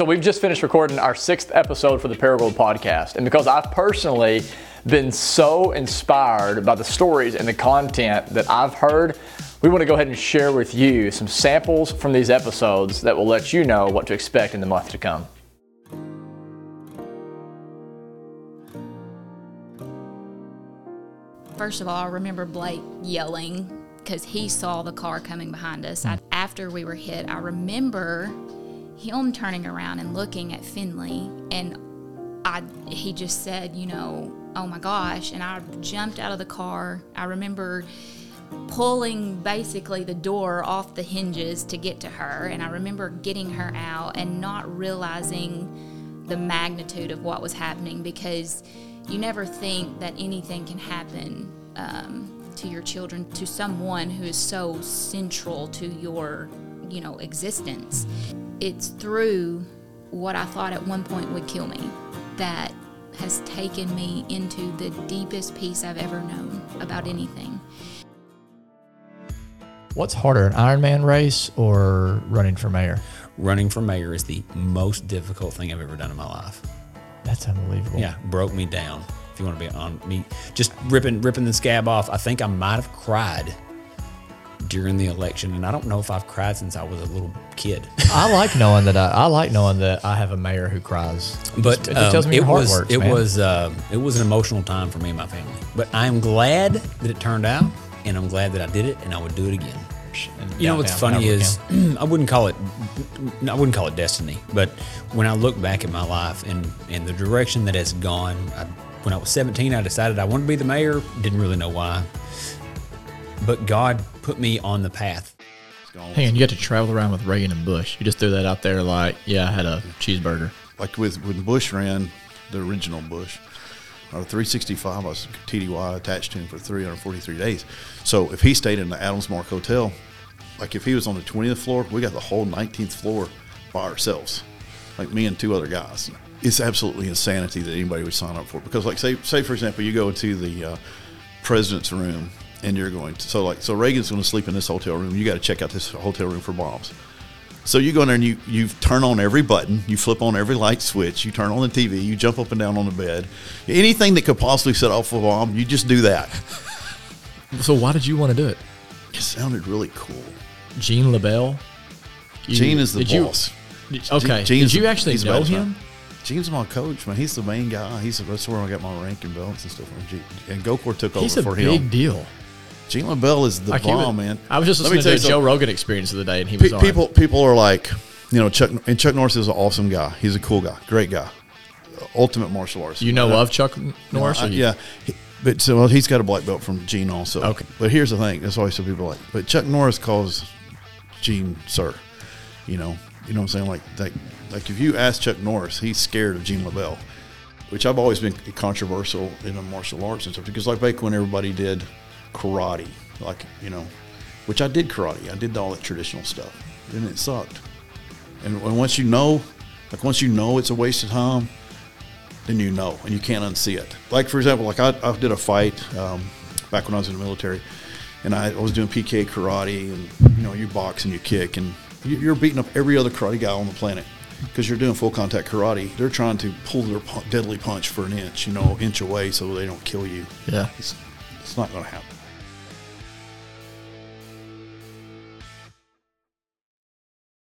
So we've just finished recording our sixth episode for the Paragould podcast. And because I've personally been so inspired by the stories and the content that I've heard, we want to go ahead and share with you some samples from these episodes that will let you know what to expect in the month to come. First of all, I remember Blake yelling because he saw the car coming behind us. I, after we were hit, I remember him turning around and looking at Finley, and I he just said, you know, oh my gosh, and I jumped out of the car. I remember pulling basically the door off the hinges to get to her, and I remember getting her out and not realizing the magnitude of what was happening because you never think that anything can happen um, to your children to someone who is so central to your you know existence it's through what i thought at one point would kill me that has taken me into the deepest peace i've ever known about anything What's harder, an Ironman race or running for mayor? Running for mayor is the most difficult thing I've ever done in my life. That's unbelievable. Yeah, broke me down. If you want to be on me, just ripping ripping the scab off. I think I might have cried during the election, and I don't know if I've cried since I was a little kid. I like knowing that I, I like knowing that I have a mayor who cries. But it just tells um, me it your heart was works, it man. was uh, it was an emotional time for me and my family. But I'm glad that it turned out, and I'm glad that I did it, and I would do it again. And You know what's funny is I wouldn't call it I wouldn't call it destiny, but when I look back at my life and and the direction that it's gone, I, when I was 17, I decided I wanted to be the mayor. Didn't really know why, but God put me on the path. Hang on, you got to travel around with Reagan and Bush. You just threw that out there like, yeah, I had a cheeseburger. like with when Bush ran the original Bush, or 365, I was TDY attached to him for 343 days. So if he stayed in the Adams Mark Hotel, like if he was on the 20th floor, we got the whole 19th floor by ourselves, like me and two other guys. It's absolutely insanity that anybody would sign up for. Because like say say for example, you go into the uh, president's room and you're going to so like so Reagan's going to sleep in this hotel room. You got to check out this hotel room for bombs. So you go in there and you, you turn on every button, you flip on every light switch, you turn on the TV, you jump up and down on the bed. Anything that could possibly set off a bomb, you just do that. So why did you want to do it? It sounded really cool. Gene LeBell? You- Gene is the you- boss. did- okay. Gene's did you actually the know him? Gene's my coach, man. He's the main guy. He's the, that's where I got my rank and belts and stuff. from. Gene- And Gokor took over He's a for big him. deal. Gene LeBell is the bomb, was- man. I was just listening to you Joe something. Rogan experience of the day, and he was on. people people are like, you know, Chuck and Chuck Norris is an awesome guy. He's a cool guy, great guy, ultimate martial artist. You know of Chuck Norris? I- or you- yeah, He- but so well, he's got a black belt from Gene also. Okay. but here's the thing: that's always some people like, but Chuck Norris calls Gene sir. You know, you know what I'm saying? Like, like, like if you ask Chuck Norris, he's scared of Gene LeBell, which I've always been controversial in the martial arts and stuff because like back when everybody did karate, like you know, which I did karate, I did all that traditional stuff, and it sucked. And once you know, like once you know it's a waste of time, then you know, and you can't unsee it. Like for example, like I, I did a fight um, back when I was in the military, and I, was doing PK karate, and you know you box and you kick, and you- you're beating up every other karate guy on the planet because you're doing full contact karate. They're trying to pull their deadly punch for an inch, you know, inch away, so they don't kill you. Yeah. It's, it's not going to happen.